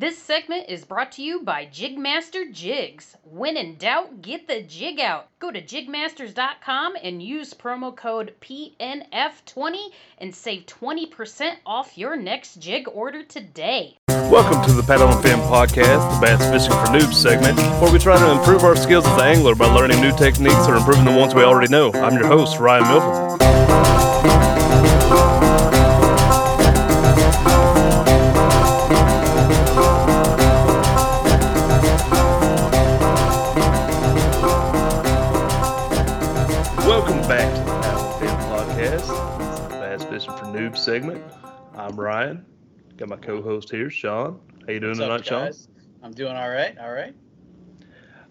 This segment is brought to you by Jigmaster Jigs. When in doubt, get the jig out. Go to jigmasters.com and use promo code PNF20 and save 20% off your next jig order today. Welcome to the Paddle and Fin podcast, the Bass Fishing for Noobs segment, where we try to improve our skills as an angler by learning new techniques or improving the ones we already know. I'm your host, Ryan Milford. Got my co-host here, Sean. How you doing What's tonight, up, Sean? I'm doing all right. All right.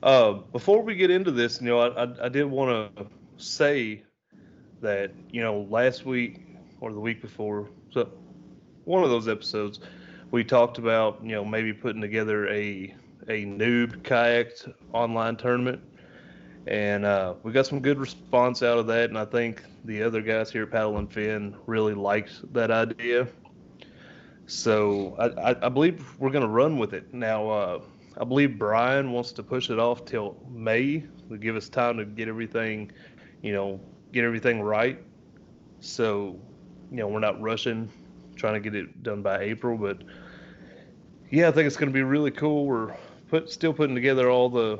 Uh, before we get into this, you know, I, I, I did want to say that, you know, last week or the week before, so one of those episodes, we talked about, you know, maybe putting together a a noob kayak online tournament, and uh, we got some good response out of that, and I think the other guys here at Paddle and Fin really liked that idea. So I, I, I believe we're going to run with it now. Uh, I believe Brian wants to push it off till May to give us time to get everything, you know, get everything right. So, you know, we're not rushing, trying to get it done by April. But yeah, I think it's going to be really cool. We're put still putting together all the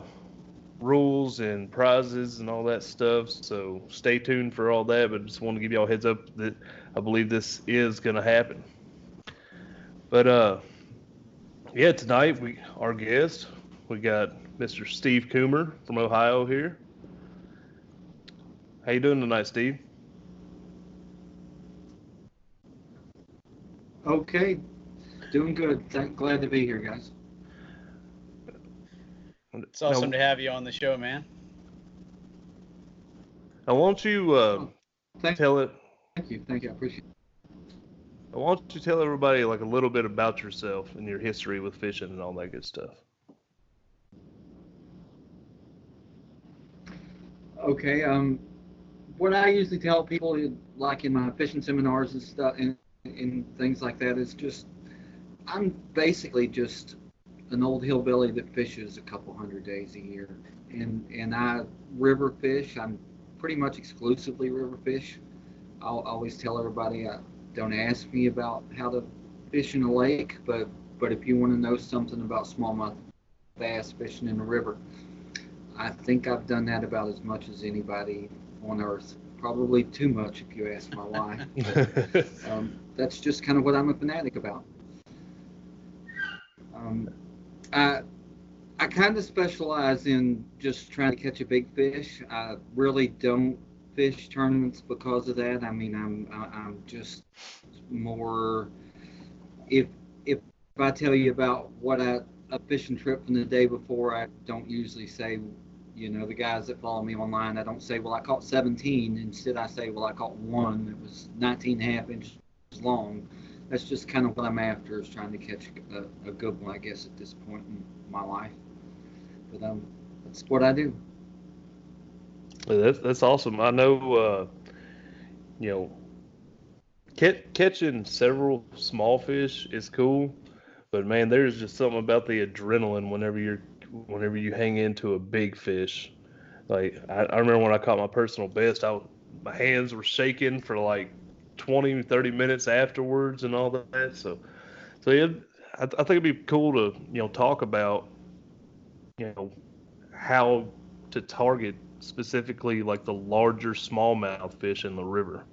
rules and prizes and all that stuff. So stay tuned for all that. But just want to give y'all heads up that I believe this is going to happen. But uh, yeah, tonight we our guest we got Mr. Steve Coomer from Ohio here. How you doing tonight, Steve? Okay, doing good. Thank, glad to be here, guys. It's awesome to have you on the show, man. I want you uh, Thank, tell it. thank you, thank you. I appreciate it. I want you to tell everybody like a little bit about yourself and your history with fishing and all that good stuff. Okay, um, what I usually tell people, like in my fishing seminars and stuff, and, and things like that, is just I'm basically just an old hillbilly that fishes a couple hundred days a year, and and I river fish. I'm pretty much exclusively river fish. I'll always tell everybody, uh, don't ask me about how to fish in a lake, but but if you want to know something about smallmouth bass fishing in the river, I think I've done that about as much as anybody on earth. Probably too much if you ask my wife. But, um, that's just kind of what I'm a fanatic about. Um, I I kind of specialize in just trying to catch a big fish. I really don't fish tournaments because of that. I mean, I'm I'm just more if if I tell you about what I a fishing trip from the day before, I don't usually say You know, the guys that follow me online, I don't say, well, I caught 17. Instead, I say, well, I caught one that was 19 and a half inches long. That's just kind of what I'm after is trying to catch a, a good one, I guess, at this point in my life. But um, that's what I do. That's that's awesome. I know, uh, you know, catch, catching several small fish is cool, but man, there's just something about the adrenaline whenever you're whenever you hang into a big fish. Like I, I remember when I caught my personal best, I my hands were shaking for like 20, 30 minutes afterwards and all that. So, so yeah, I, I think it'd be cool to you know talk about you know how to target specifically like the larger smallmouth fish in the river.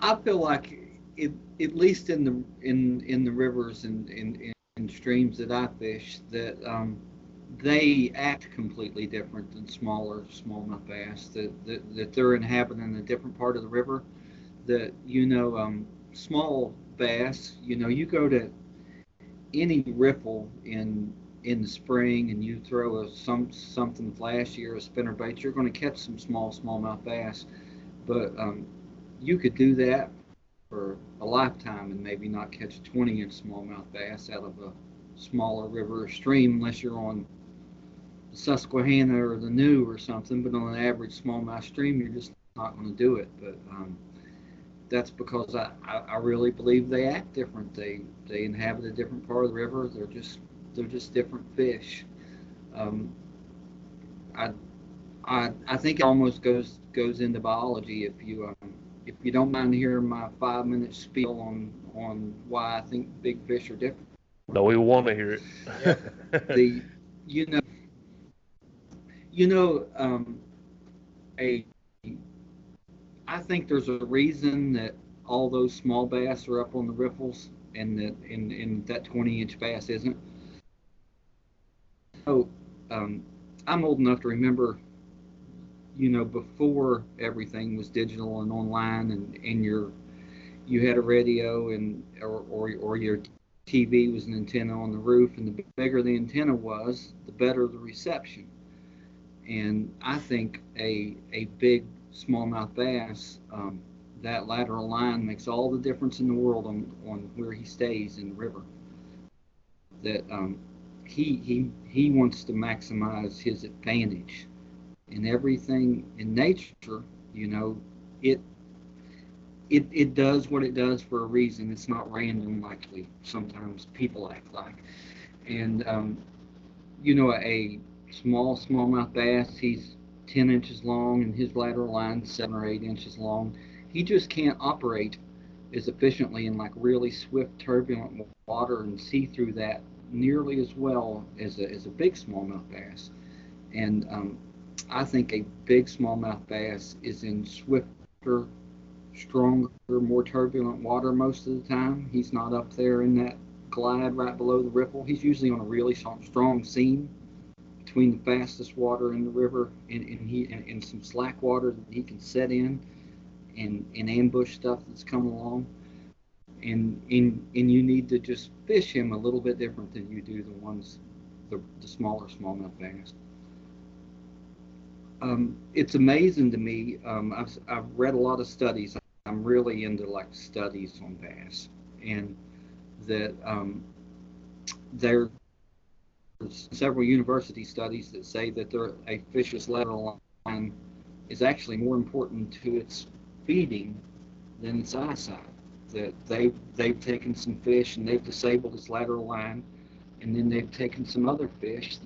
I feel like it, at least in the in in the rivers and in, in streams that I fish, that um, they act completely different than smaller smallmouth bass. That, that that they're inhabiting a different part of the river. That you know, um, small bass. You know, you go to any riffle in in the spring and you throw a some something flashy or a spinner bait, you're going to catch some small smallmouth bass. But um, you could do that for a lifetime and maybe not catch a 20 inch smallmouth bass out of a smaller river or stream unless you're on the Susquehanna or the New or something. But on an average smallmouth stream, you're just not going to do it. But um, that's because I, I, I really believe they act different. They they inhabit a different part of the river. They're just they're just different fish. Um, I, I, I think it almost goes goes into biology if you um, if you don't mind hearing my five minute spiel on on why I think big fish are different. No, we want to hear it. the you know you know um, a I think there's a reason that all those small bass are up on the riffles and that and, and that 20 inch bass isn't so um, I'm old enough to remember, you know, before everything was digital and online, and and your you had a radio and or, or or your TV was an antenna on the roof, and the bigger the antenna was, the better the reception. And I think a a big smallmouth bass, um, that lateral line makes all the difference in the world on on where he stays in the river. That um, he he he wants to maximize his advantage in everything in nature you know it it it does what it does for a reason. It's not random like we sometimes people act like. And um, you know a small smallmouth bass he's 10 inches long and his lateral line 7 or 8 inches long. He just can't operate as efficiently in like really swift turbulent water and see through that nearly as well as a, as a big smallmouth bass. And um, I think a big smallmouth bass is in swifter, stronger, more turbulent water most of the time. He's not up there in that glide right below the ripple. He's usually on a really strong seam between the fastest water in the river and, and he and, and some slack water that he can set in and, and ambush stuff that's coming along and and and you need to just fish him a little bit different than you do the ones the, the smaller smallmouth bass. Um, it's amazing to me. Um, I've I've read a lot of studies. I'm really into like studies on bass, and that um, there's several university studies that say that there, a fish's lateral line is actually more important to its feeding than its eyesight that they they've taken some fish and they've disabled its lateral line, and then they've taken some other fish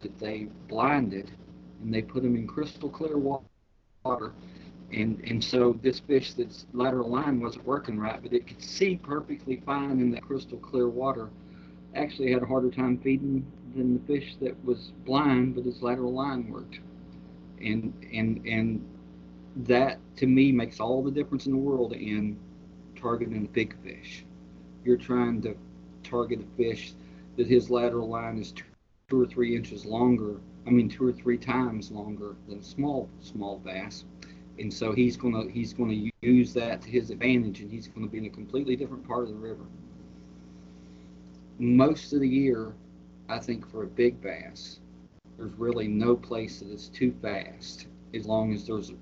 that, they blinded, and they put them in crystal clear water, and and so this fish that's lateral line wasn't working right, but it could see perfectly fine in that crystal clear water, actually had a harder time feeding than the fish that was blind, but its lateral line worked, and and and that to me makes all the difference in the world in targeting a big fish. You're trying to target a fish that his lateral line is two or three inches longer. I mean, two or three times longer than small small bass, and so he's gonna he's gonna use that to his advantage, and he's gonna be in a completely different part of the river. Most of the year, I think for a big bass, there's really no place that is too fast as long as there's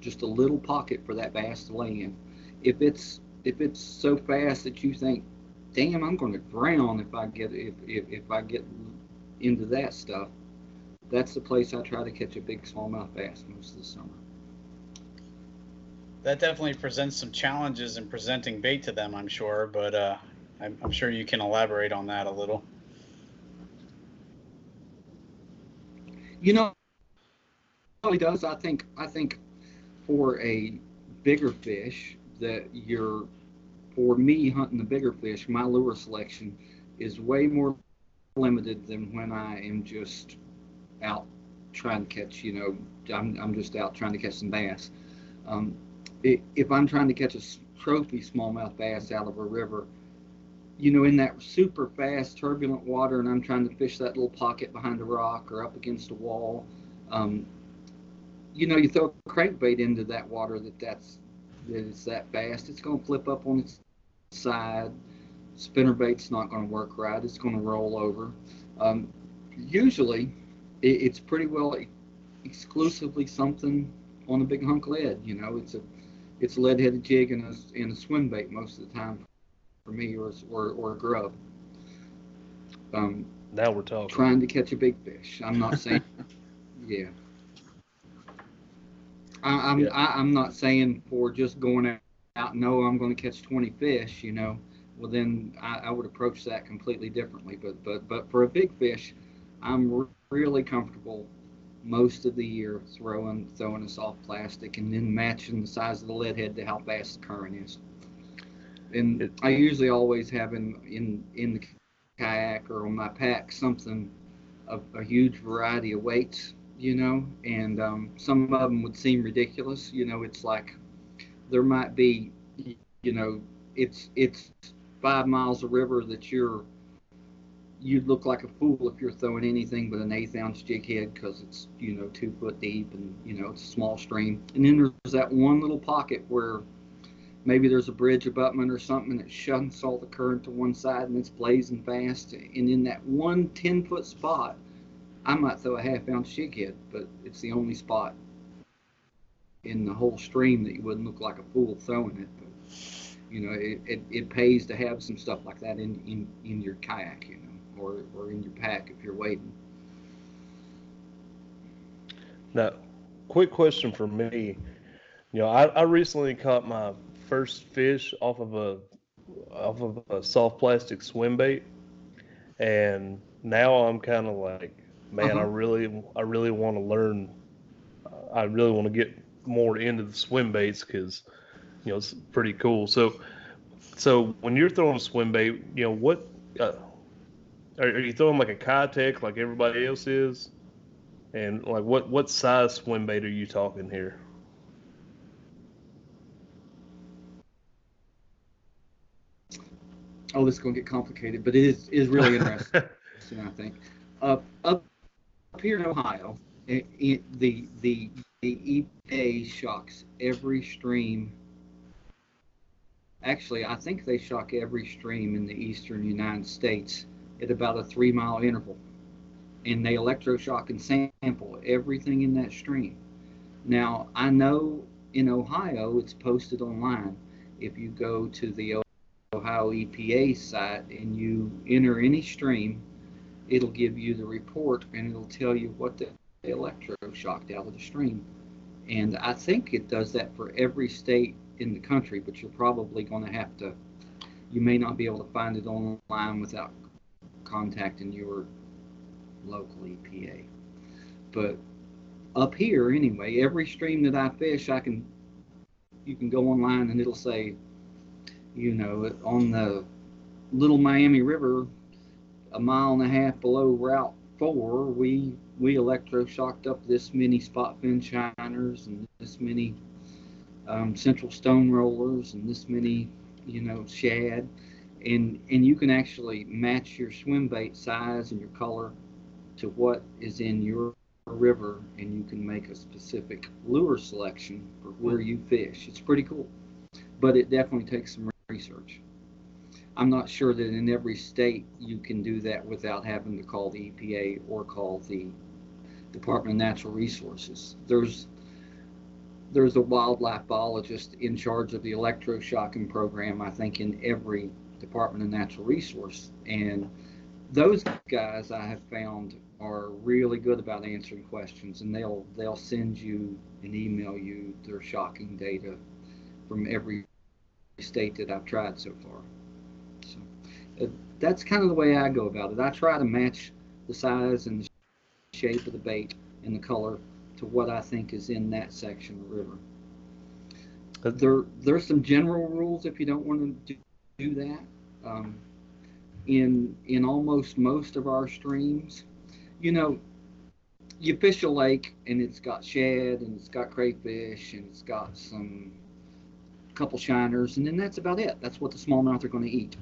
just a little pocket for that bass to in. If it's if it's so fast that you think, damn, I'm going to drown if I get if, if, if I get into that stuff, that's the place I try to catch a big smallmouth bass most of the summer. That definitely presents some challenges in presenting bait to them, I'm sure, but uh, I'm, I'm sure you can elaborate on that a little. You know, really does. I think I think for a bigger fish that you're for me hunting the bigger fish, my lure selection is way more limited than when I am just out trying to catch. You know, I'm I'm just out trying to catch some bass. Um, if I'm trying to catch a trophy smallmouth bass out of a river, you know, in that super fast, turbulent water, and I'm trying to fish that little pocket behind a rock or up against a wall, um, you know, you throw a crankbait into that water that that's that it's that fast, it's going to flip up on its side. Spinner bait's not going to work right. It's going to roll over. Um, usually, it, it's pretty well exclusively something on a big hunk lead. You know, it's a it's a lead-headed jig and a, and a swim bait most of the time for me, or or, or a grub. Um, now we're talking. Trying to catch a big fish. I'm not saying, yeah. I, I'm yeah. I, am not saying for just going out. No, I'm going to catch 20 fish. You know, well then I, I would approach that completely differently. But but but for a big fish, I'm really comfortable most of the year throwing throwing a soft plastic and then matching the size of the lead head to how fast the current is. And I usually always have in in in the kayak or on my pack something of a huge variety of weights, you know, and um, some of them would seem ridiculous. You know, it's like there might be, you know, it's it's five miles of river that you're you'd look like a fool if you're throwing anything but an eighth ounce jig head because it's you know two foot deep and you know it's a small stream. And then there's that one little pocket where maybe there's a bridge abutment or something that shuts all the current to one side and it's blazing fast. And in that one 10 foot spot, I might throw a half ounce jig head, but it's the only spot in the whole stream that you wouldn't look like a fool throwing it. But you know, it, it, it pays to have some stuff like that in, in, in your kayak, you know or, or in your pack if you're waiting. Now, quick question for me. You know, I, I recently caught my first fish off of a off of a soft plastic swim bait, and now I'm kind of like, man, uh-huh. I really I really want to learn. I really want to get more into the swim baits because you know it's pretty cool. So, so when you're throwing a swim bait, you know what uh, are, are you throwing like a Keitech like everybody else is? And like what what size swim bait are you talking here? Oh, this is going to get complicated, but it is is really interesting. I think up up here in Ohio, it, it, the the the EPA shocks every stream. Actually, I think they shock every stream in the eastern United States at about a three mile interval. And they electroshock and sample everything in that stream. Now, I know in Ohio it's posted online. If you go to the Ohio EPA site and you enter any stream, it'll give you the report and it'll tell you what the electroshocked out of the stream. And I think it does that for every state in the country, but you're probably going to have to, you may not be able to find it online without contacting your local EPA. But up here, anyway, every stream that I fish, I can, you can go online and it'll say, you know, on the Little Miami River, a mile and a half below Route 4, we we electroshocked up this many spot fin shiners and this many um, central stone rollers and this many, you know, shad. And and you can actually match your swim bait size and your color to what is in your river and you can make a specific lure selection for where you fish. It's pretty cool. But it definitely takes some research I'm not sure that in every state you can do that without having to call the EPA or call the Department of Natural Resources. There's there's a wildlife biologist in charge of the electroshocking program, I think, in every Department of Natural Resource. And those guys I have found are really good about answering questions and they'll they'll send you and email you their shocking data from every state that I've tried so far. That's kind of the way I go about it. I try to match the size and the shape of the bait and the color to what I think is in that section of the river. There, there's some general rules if you don't want to do, do that. Um, in in almost most of our streams, you know, you fish a lake and it's got shad and it's got crayfish and it's got some couple shiners and then that's about it. That's what the smallmouth are going to eat.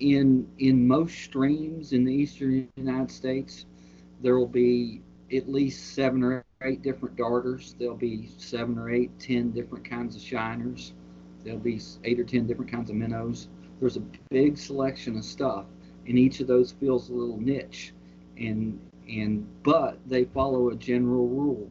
In in most streams in the eastern United States, there will be at least seven or eight different darters. There'll be seven or eight, ten different kinds of shiners. There'll be eight or ten different kinds of minnows. There's a big selection of stuff, and each of those fills a little niche. And and but they follow a general rule.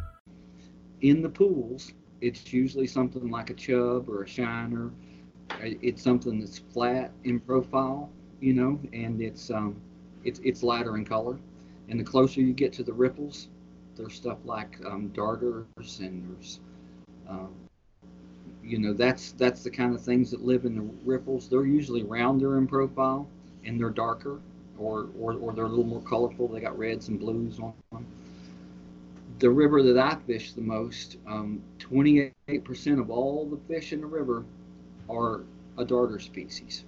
In the pools, it's usually something like a chub or a shiner. It's something that's flat in profile, you know, and it's um, it's it's lighter in color. And the closer you get to the ripples, there's stuff like um, darters and there's, um, you know, that's that's the kind of things that live in the ripples. They're usually rounder in profile and they're darker, or or, or they're a little more colorful. They got reds and blues on them the river that I fish the most, um, 28% of all the fish in the river are a darter species.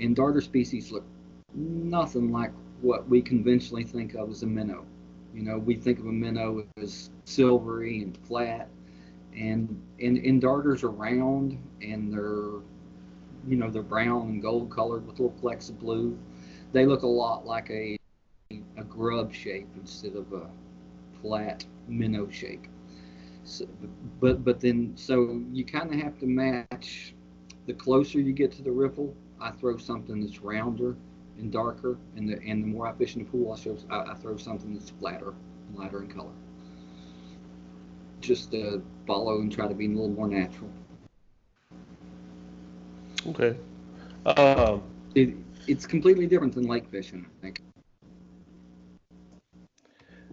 And darter species look nothing like what we conventionally think of as a minnow. You know, we think of a minnow as silvery and flat, and and, and darters are round and they're, you know, they're brown and gold colored with little flecks of blue. They look a lot like a a grub shape instead of a flat minnow shape. So, but but then so you kind of have to match. The closer you get to the ripple, I throw something that's rounder and darker, and the and the more I fish in the pool, I show I, I throw something that's flatter, and lighter in color. Just to follow and try to be a little more natural. Okay. Um, It it's completely different than lake fishing, I think.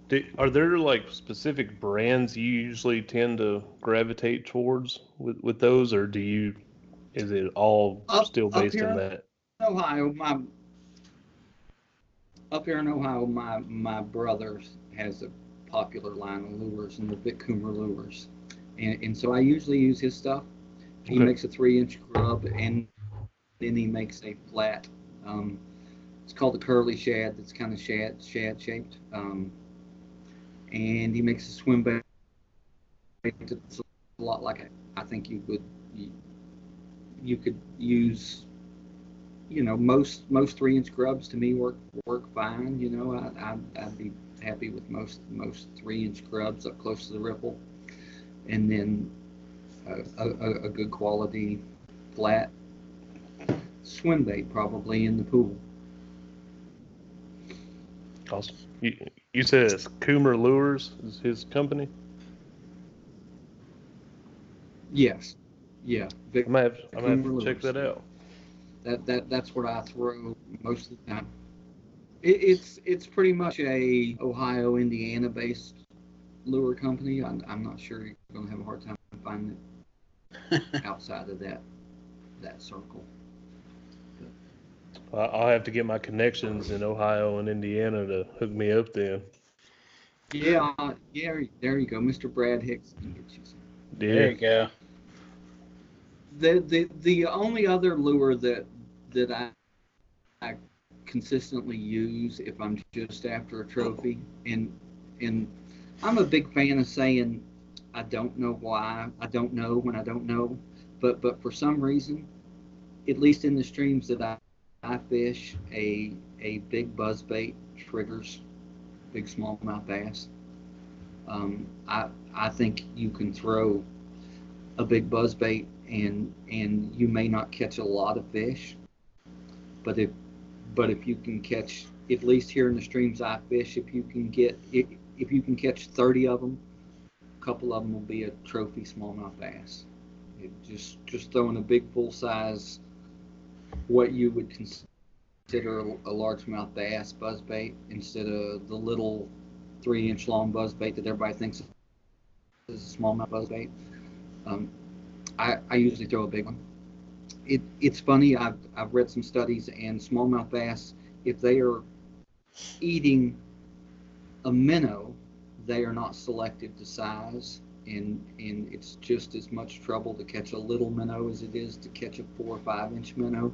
Do, are there like specific brands you usually tend to gravitate towards with, with those, or do you? Is it all Up- still based on that? Ohio, my up here in Ohio, my my brother has a popular line of lures, and the Vic Coomer lures, and and so I usually use his stuff. He Okay. makes a three inch grub, and then he makes a flat. Um, it's called the curly shad. That's kind of shad shad shaped. Um, and he makes a swim bait. It's a lot like. I think you would you, you could use you know, most most three inch grubs to me work work fine. You know, I, I I'd be happy with most most three inch grubs up close to the ripple, and then a, a, a good quality flat swim bait probably in the pool. Awesome. You said it's Coomer Lures is his company. Yes, yeah. Vic, I might have, I might have to Coomer check that out. that that that's what I throw most of the time. It, it's it's pretty much a Ohio Indiana based lure company. I'm, I'm not sure you're gonna have a hard time finding it outside of that that circle. I- I'll have to get my connections in Ohio and Indiana to hook me up then. Yeah, uh, yeah. There you go, Mr. Brad Hicks. can get you some. There you go. the the the only other lure that that I I consistently use if I'm just after a trophy and and I'm a big fan of saying I don't know why I don't know when I don't know but but for some reason at least in the streams that I, I fish a a big buzz bait triggers big smallmouth bass. Um, I I think you can throw a big buzz bait and and you may not catch a lot of fish but if but if you can catch at least here in the streams I fish if you can get if, if you can catch 30 of them a couple of them will be a trophy smallmouth bass. It just just throwing a big full size what you would consider a, largemouth bass buzz bait instead of the little three inch long buzz bait that everybody thinks is a smallmouth buzz bait um, I, I usually throw a big one. It, it's funny, I've, I've read some studies, and smallmouth bass, if they are eating a minnow, they are not selective to size, and, and it's just as much trouble to catch a little minnow as it is to catch a four or five inch minnow.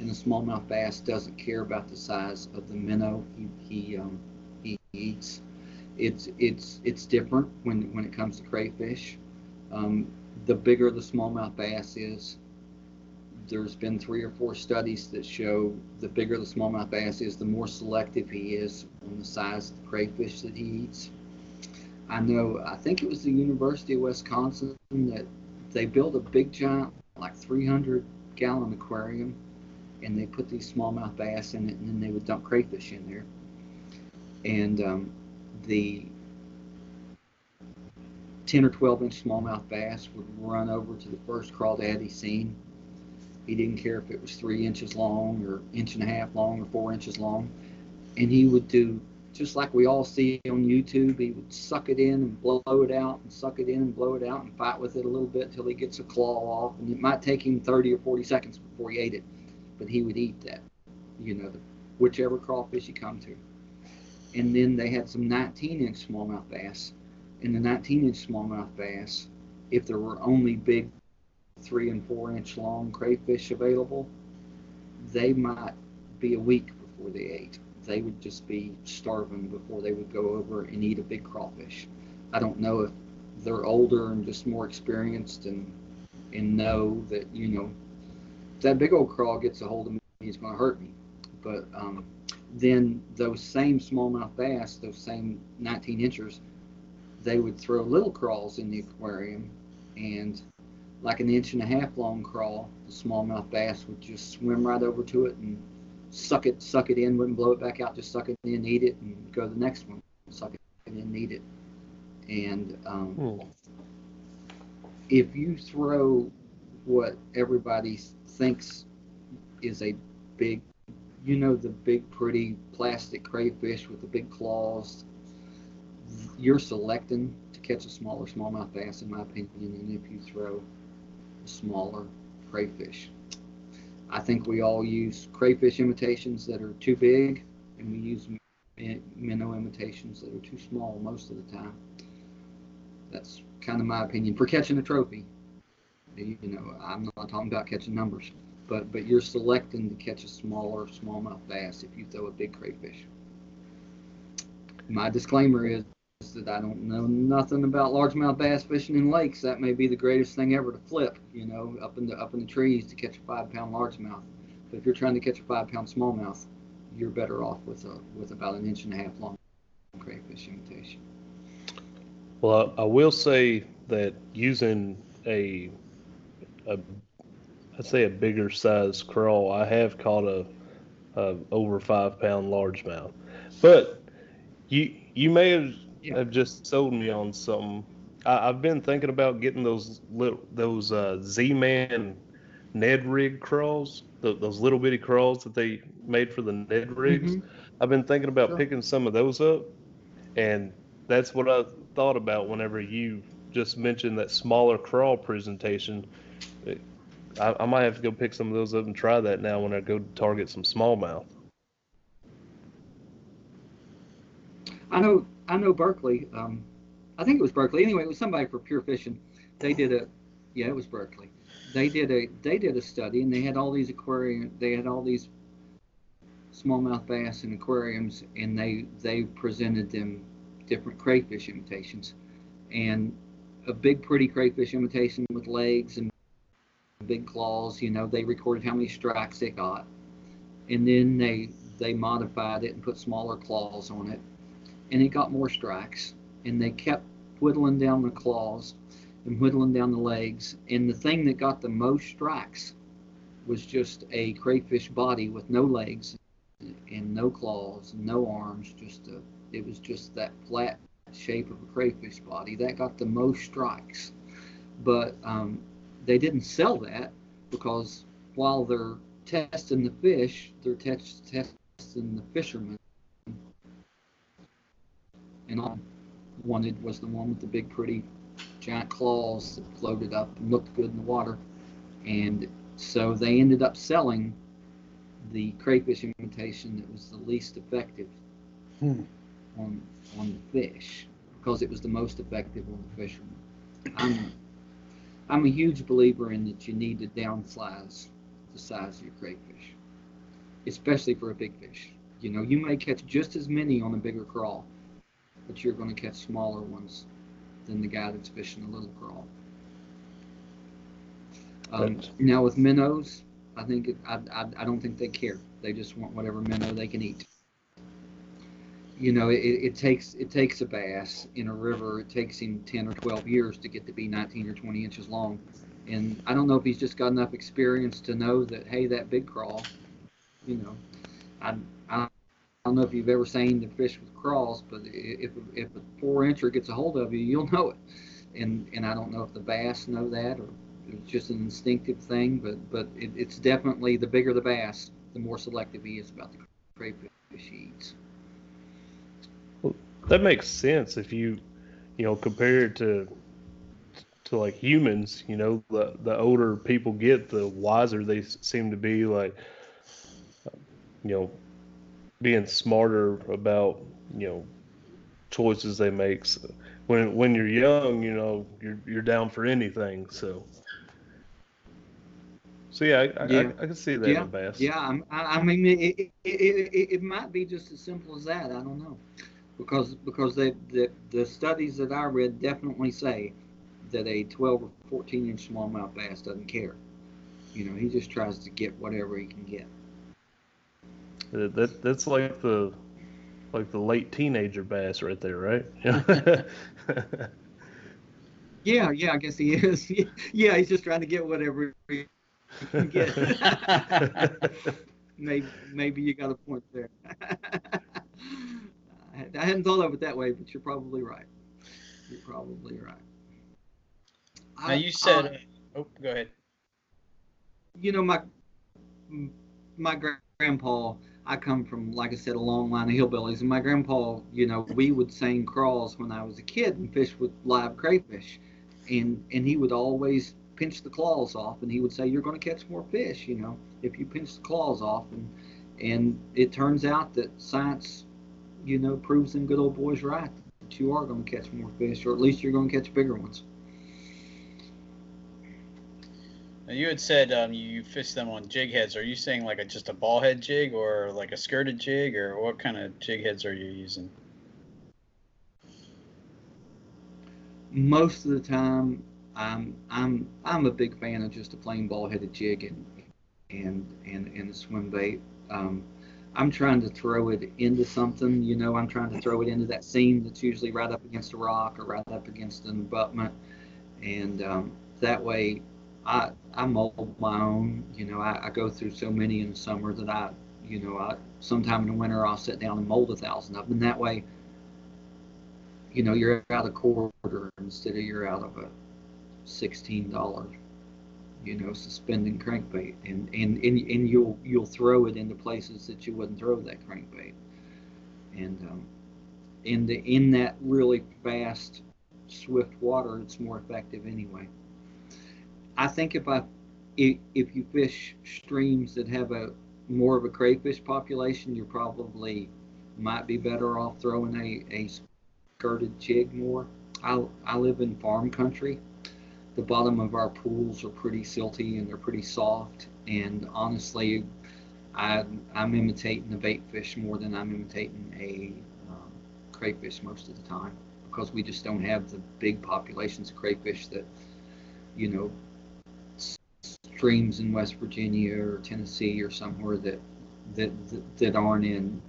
And the smallmouth bass doesn't care about the size of the minnow he, he, um, he eats. It's, it's, it's different when, when it comes to crayfish. Um, the bigger the smallmouth bass is, there's been three or four studies that show the bigger the smallmouth bass is, the more selective he is on the size of the crayfish that he eats. I know, I think it was the University of Wisconsin that they built a big giant, like 300 gallon aquarium, and they put these smallmouth bass in it, and then they would dump crayfish in there. And um, the 10 or 12 inch smallmouth bass would run over to the first crawdad he seen. He didn't care if it was three inches long or inch and a half long or four inches long. And he would do just like we all see on YouTube. He would suck it in and blow it out and suck it in and blow it out and fight with it a little bit till he gets a claw off. And it might take him 30 or 40 seconds before he ate it, but he would eat that, you know, whichever crawfish he come to. And then they had some 19 inch smallmouth bass in the 19 inch smallmouth bass, if there were only big three and four inch long crayfish available, they might be a week before they ate. They would just be starving before they would go over and eat a big crawfish. I don't know if they're older and just more experienced and and know that you know that big old craw gets a hold of me, he's going to hurt me. But um, then those same smallmouth bass, those same 19 inchers, they would throw little crawls in the aquarium and like an inch and a half long crawl, the smallmouth bass would just swim right over to it and suck it, suck it in, wouldn't blow it back out, just suck it in, eat it, and go to the next one, suck it in, eat it. And um, hmm. if you throw what everybody thinks is a big, you know, the big pretty plastic crayfish with the big claws you're selecting to catch a smaller smallmouth bass, in my opinion, than if you throw a smaller crayfish. I think we all use crayfish imitations that are too big, and we use minnow imitations that are too small most of the time. That's kind of my opinion for catching a trophy. You know, I'm not talking about catching numbers, but but you're selecting to catch a smaller smallmouth bass if you throw a big crayfish. My disclaimer is that I don't know nothing about largemouth bass fishing in lakes. That may be the greatest thing ever to flip, you know, up in the up in the trees to catch a five pound largemouth. But if you're trying to catch a five pound smallmouth, you're better off with a with about an inch and a half long crayfish imitation. Well, I, I will say that using a a I'd say a bigger size crawl, I have caught a, a over five pound largemouth, but you you may have yeah. have just sold me on something. I, have been thinking about getting those little those uh, Z-Man Ned rig crawls, the, those little bitty crawls that they made for the Ned rigs. Mm-hmm. I've been thinking about sure. picking some of those up, and that's what I thought about whenever you just mentioned that smaller crawl presentation. I, I might have to go pick some of those up and try that now when I go target some smallmouth. I know I know Berkley. Um, I think it was Berkley. Anyway, it was somebody for Pure Fishing. They did a, yeah, it was Berkley. they did a they did a study and they had all these aquarium they had all these smallmouth bass in aquariums and they they presented them different crayfish imitations and a big pretty crayfish imitation with legs and big claws you know they recorded how many strikes it got and then they they modified it and put smaller claws on it and it got more strikes and they kept whittling down the claws and whittling down the legs. And the thing that got the most strikes was just a crayfish body with no legs and no claws no arms. Just a, it was just that flat shape of a crayfish body that got the most strikes. But um, they didn't sell that because while they're testing the fish, they're test, testing the fishermen. And all wanted was the one with the big, pretty giant claws that floated up and looked good in the water. And so they ended up selling the crayfish imitation that was the least effective Hmm. on on the fish because it was the most effective on the fishermen. I'm I'm a huge believer in that you need to downsize the size of your crayfish, especially for a big fish. You know, you may catch just as many on a bigger crawl, but you're going to catch smaller ones than the guy that's fishing a little crawl. Um, now with minnows, I think it, I, I I don't think they care. They just want whatever minnow they can eat. You know, it, it takes it takes a bass in a river. It takes him ten or twelve years to get to be nineteen or twenty inches long, and I don't know if he's just got enough experience to know that hey, that big crawl, you know, I I don't know if you've ever seen the fish with crawls, but if if a four incher gets a hold of you, you'll know it. And and I don't know if the bass know that or it's just an instinctive thing, but but it, it's definitely the bigger the bass, the more selective he is about the crayfish he eats. That makes sense if you, you know, compare it to to like humans. You know, the the older people get, the wiser they seem to be. Like, you know, being smarter about you know choices they make. So when when you're young, you know, you're you're down for anything. So. So yeah, I, I, Yeah. I, I can see that yeah, in bass. yeah. I'm, I, I mean, it, it, it, it, might be just as simple as that. I don't know, because because they, the the studies that I read definitely say that a 12 or 14 inch smallmouth bass doesn't care. You know, he just tries to get whatever he can get. That, that that's like the like the late teenager bass right there, right? Yeah, yeah. I guess he is. yeah, he's just trying to get whatever he can get. maybe maybe you got a point there. I I hadn't thought of it that way, but you're probably right. You're probably right. Now I- you said, I- oh, go ahead. you know my my gra- grandpa. I come from, like I said, a long line of hillbillies, and my grandpa, you know, we would seine crawls when I was a kid and fish with live crayfish, and and he would always pinch the claws off, and he would say, "You're going to catch more fish, you know, if you pinch the claws off." And and it turns out that science, you know, proves them good old boys right that you are going to catch more fish, or at least you're going to catch bigger ones. Now you had said um, you fish them on jig heads. Are you saying like a just a ball head jig or like a skirted jig or what kind of jig heads are you using? most of the time I'm I'm I'm a big fan of just a plain ball headed jig and and and, and a swim bait. Um, I'm trying to throw it into something, you know, I'm trying to throw it into that seam that's usually right up against a rock or right up against an abutment. And um, that way I I mold my own, you know, I, I go through so many in the summer that I you know, I sometime in the winter I'll sit down and mold a thousand of them. That way you know, you're out a quarter instead of you're out of a sixteen dollar, you know, suspending crankbait, and, and and and you'll you'll throw it into places that you wouldn't throw that crankbait, and um, in the in that really fast, swift water, it's more effective anyway. I think if I if, you fish streams that have a more of a crayfish population, you probably might be better off throwing a, a skirted jig more. I, I live in farm country, the bottom of our pools are pretty silty and they're pretty soft. And honestly, I, I'm imitating the bait fish more than I'm imitating a um, crayfish most of the time because we just don't have the big populations of crayfish that, you know, streams in West Virginia or Tennessee or somewhere that that that, that aren't in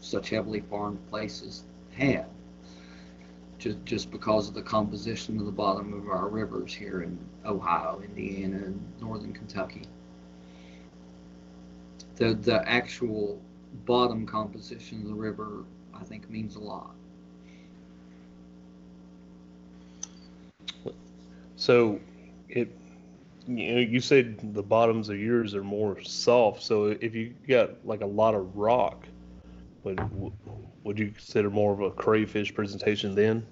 such heavily farmed places have. Just just because of the composition of the bottom of our rivers here in Ohio, Indiana, and northern Kentucky. The the actual bottom composition of the river, I think, means a lot. So, it you know you said the bottoms of yours are more soft. So if you got like a lot of rock, would would you consider more of a crayfish presentation then?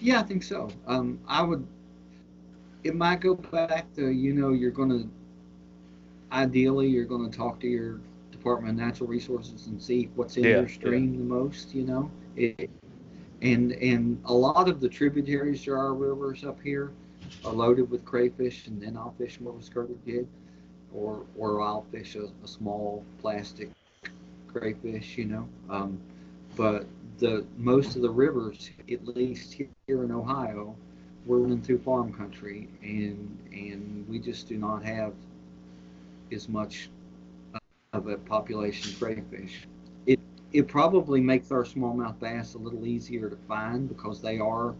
Yeah, I think so. Um, I would. It might go back to you know you're to. Ideally, you're going to talk to your Department of Natural Resources and see what's in Yeah, your stream the most. You know, it, and and a lot of the tributaries to our rivers up here are loaded with crayfish, and then I'll fish more with skirted jig, or or I'll fish a, a small plastic crayfish. You know, um, but the most of the rivers, at least here in Ohio, we're running through farm country, and and we just do not have as much of a population of crayfish. It probably makes our smallmouth bass a little easier to find because they are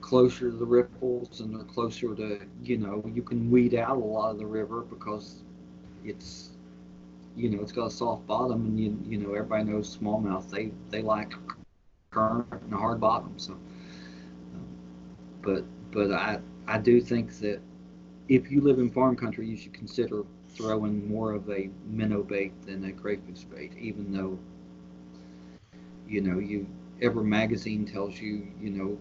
closer to the ripples and they're closer to you know you can weed out a lot of the river because it's you know it's got a soft bottom and you you know everybody knows smallmouth they they like current and hard bottom so. But but I I do think that if you live in farm country you should consider throwing more of a minnow bait than a crayfish bait even though you know you every magazine tells you you know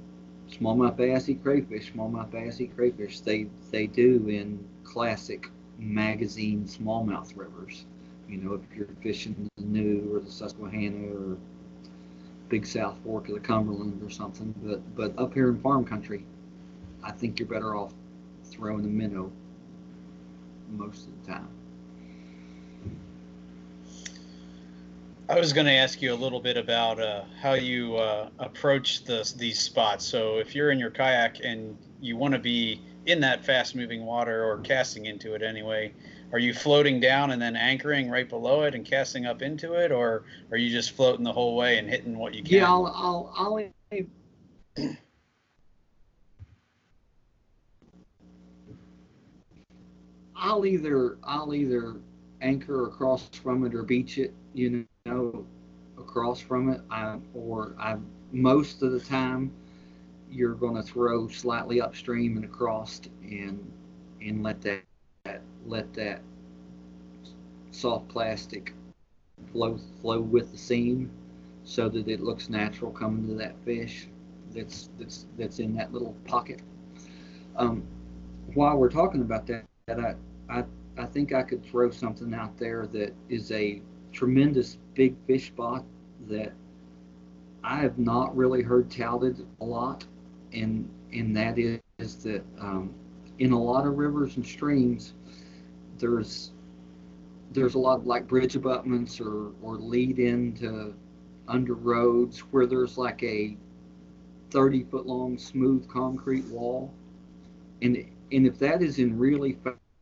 smallmouth bass eat crayfish smallmouth bass eat crayfish they they do in classic magazine smallmouth rivers you know, if you're fishing the New or the Susquehanna or Big South Fork of the Cumberland or something. But but up here in farm country, I think you're better off throwing a minnow most of the time. I was going to ask you a little bit about uh, how you uh, approach the, these spots. So, if you're in your kayak and you want to be in that fast moving water or casting into it anyway, are you floating down and then anchoring right below it and casting up into it, or are you just floating the whole way and hitting what you can? Yeah, I'll I'll, I'll I'll either I'll either anchor across from it or beach it, you know, across from it. I, or I most of the time you're going to throw slightly upstream and across and and let that, that let that soft plastic flow flow with the seam so that it looks natural coming to that fish that's that's that's in that little pocket. Um, while we're talking about that, I, I I think I could throw something out there that is a tremendous big fish spot that I have not really heard touted a lot, and and that is, that um, in a lot of rivers and streams, there's there's a lot of like bridge abutments or or lead into under roads where there's like a 30 foot long smooth concrete wall, and and if that is in really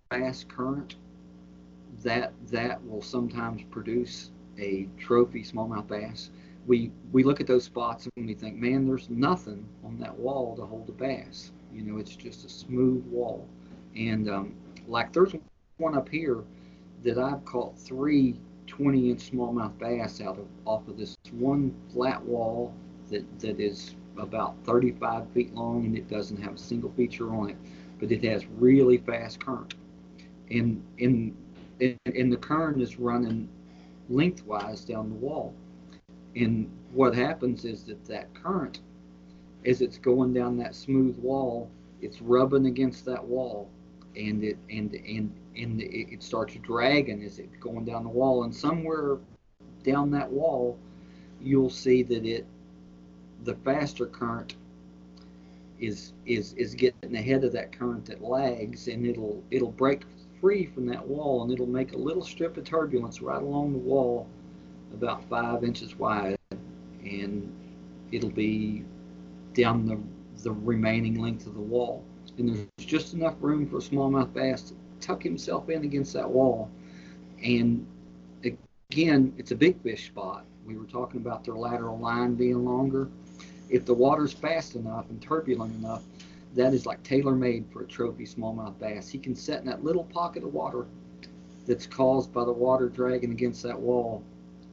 fast current, that that will sometimes produce a trophy smallmouth bass. We we look at those spots and we think, man, there's nothing on that wall to hold a bass. You know, it's just a smooth wall. And um, like there's one up here that I've caught three 20 inch smallmouth bass out of off of this one flat wall that that is about 35 feet long and it doesn't have a single feature on it, but it has really fast current. And in and the current is running lengthwise down the wall. And what happens is that that current, as it's going down that smooth wall, it's rubbing against that wall, and it and and and it, it starts dragging as it's going down the wall. And somewhere down that wall, you'll see that it, the faster current, is is is getting ahead of that current that lags, and it'll it'll break free from that wall, and it'll make a little strip of turbulence right along the wall, about five inches wide, and it'll be down the the remaining length of the wall, and there's just enough room for a smallmouth bass to tuck himself in against that wall, and again, it's a big fish spot. We were talking about their lateral line being longer. If the water's fast enough and turbulent enough, that is like tailor made for a trophy smallmouth bass. He can set in that little pocket of water that's caused by the water dragging against that wall,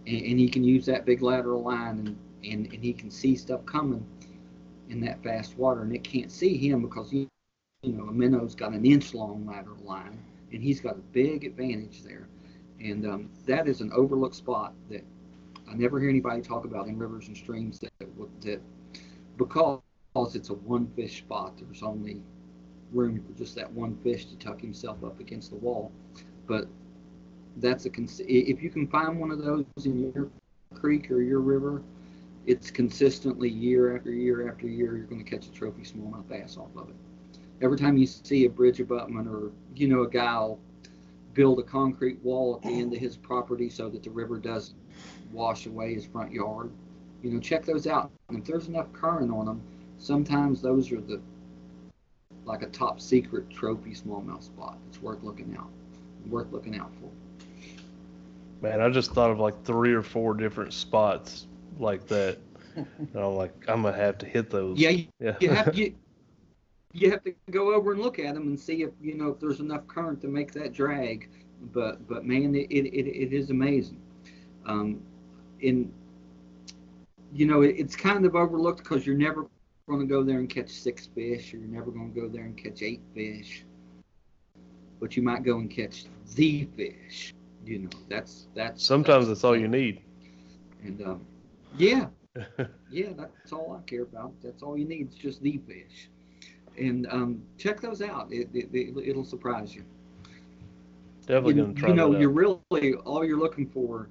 and, and he can use that big lateral line, and, and, and he can see stuff coming in that fast water, and it can't see him because you, you know a minnow's got an inch long lateral line, and he's got a big advantage there, and um, that is an overlooked spot that I never hear anybody talk about in rivers and streams that that because it's a one fish spot, there's only room for just that one fish to tuck himself up against the wall. But that's a if you can find one of those in your creek or your river, it's consistently year after year after year you're going to catch a trophy smallmouth bass off of it. Every time you see a bridge abutment or you know a guy will build a concrete wall at the end of his property so that the river doesn't wash away his front yard. You know, check those out. And if there's enough current on them, sometimes those are the like a top secret trophy smallmouth spot. It's worth looking out, worth looking out for. Man, I just thought of like three or four different spots like that. I'm like, I'm gonna have to hit those. Yeah, you, yeah. you have you, you have to go over and look at them and see if you know if there's enough current to make that drag. But but man, it it, it is amazing. Um, in you know it, it's kind of overlooked because you're never going to go there and catch six fish, or you're never going to go there and catch eight fish. But you might go and catch the fish. You know, that's that's. Sometimes that's, that's all you need. And um, yeah, yeah, that's all I care about. That's all you need. It's just the fish. And um, check those out. It, it, it will surprise you. Definitely gonna try. You know, you're really all you're looking for.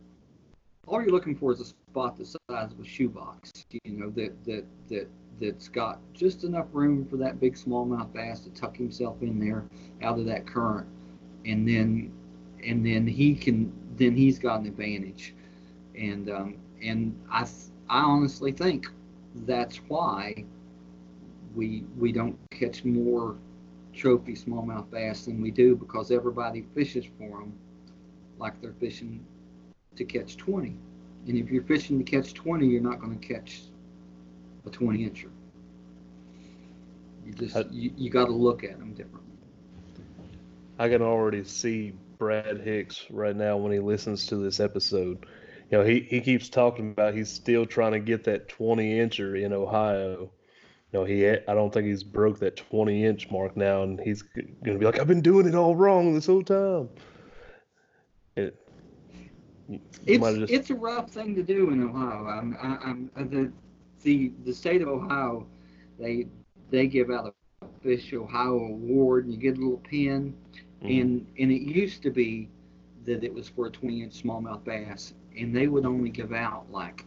All you're looking for is a spot the size of a shoebox. You know that that that that's got just enough room for that big smallmouth bass to tuck himself in there out of that current, and then and then he can then he's got an advantage, and um, and I I honestly think that's why we we don't catch more trophy smallmouth bass than we do because everybody fishes for them like they're fishing to catch 20. And if you're fishing to catch 20, you're not going to catch a 20 incher. You just you, you got to look at them differently. I can already see Brad Hicks right now when he listens to this episode. You know, he, he keeps talking about he's still trying to get that 20 incher in Ohio You know, he I don't think he's broke that 20 inch mark now, and he's gonna be like, I've been doing it all wrong this whole time. It, it's just... it's a rough thing to do in Ohio. I'm, I'm, uh, the the the state of Ohio, they they give out a Fish Ohio award, and you get a little pin, mm. and and it used to be that it was for a 20 inch smallmouth bass, and they would only give out like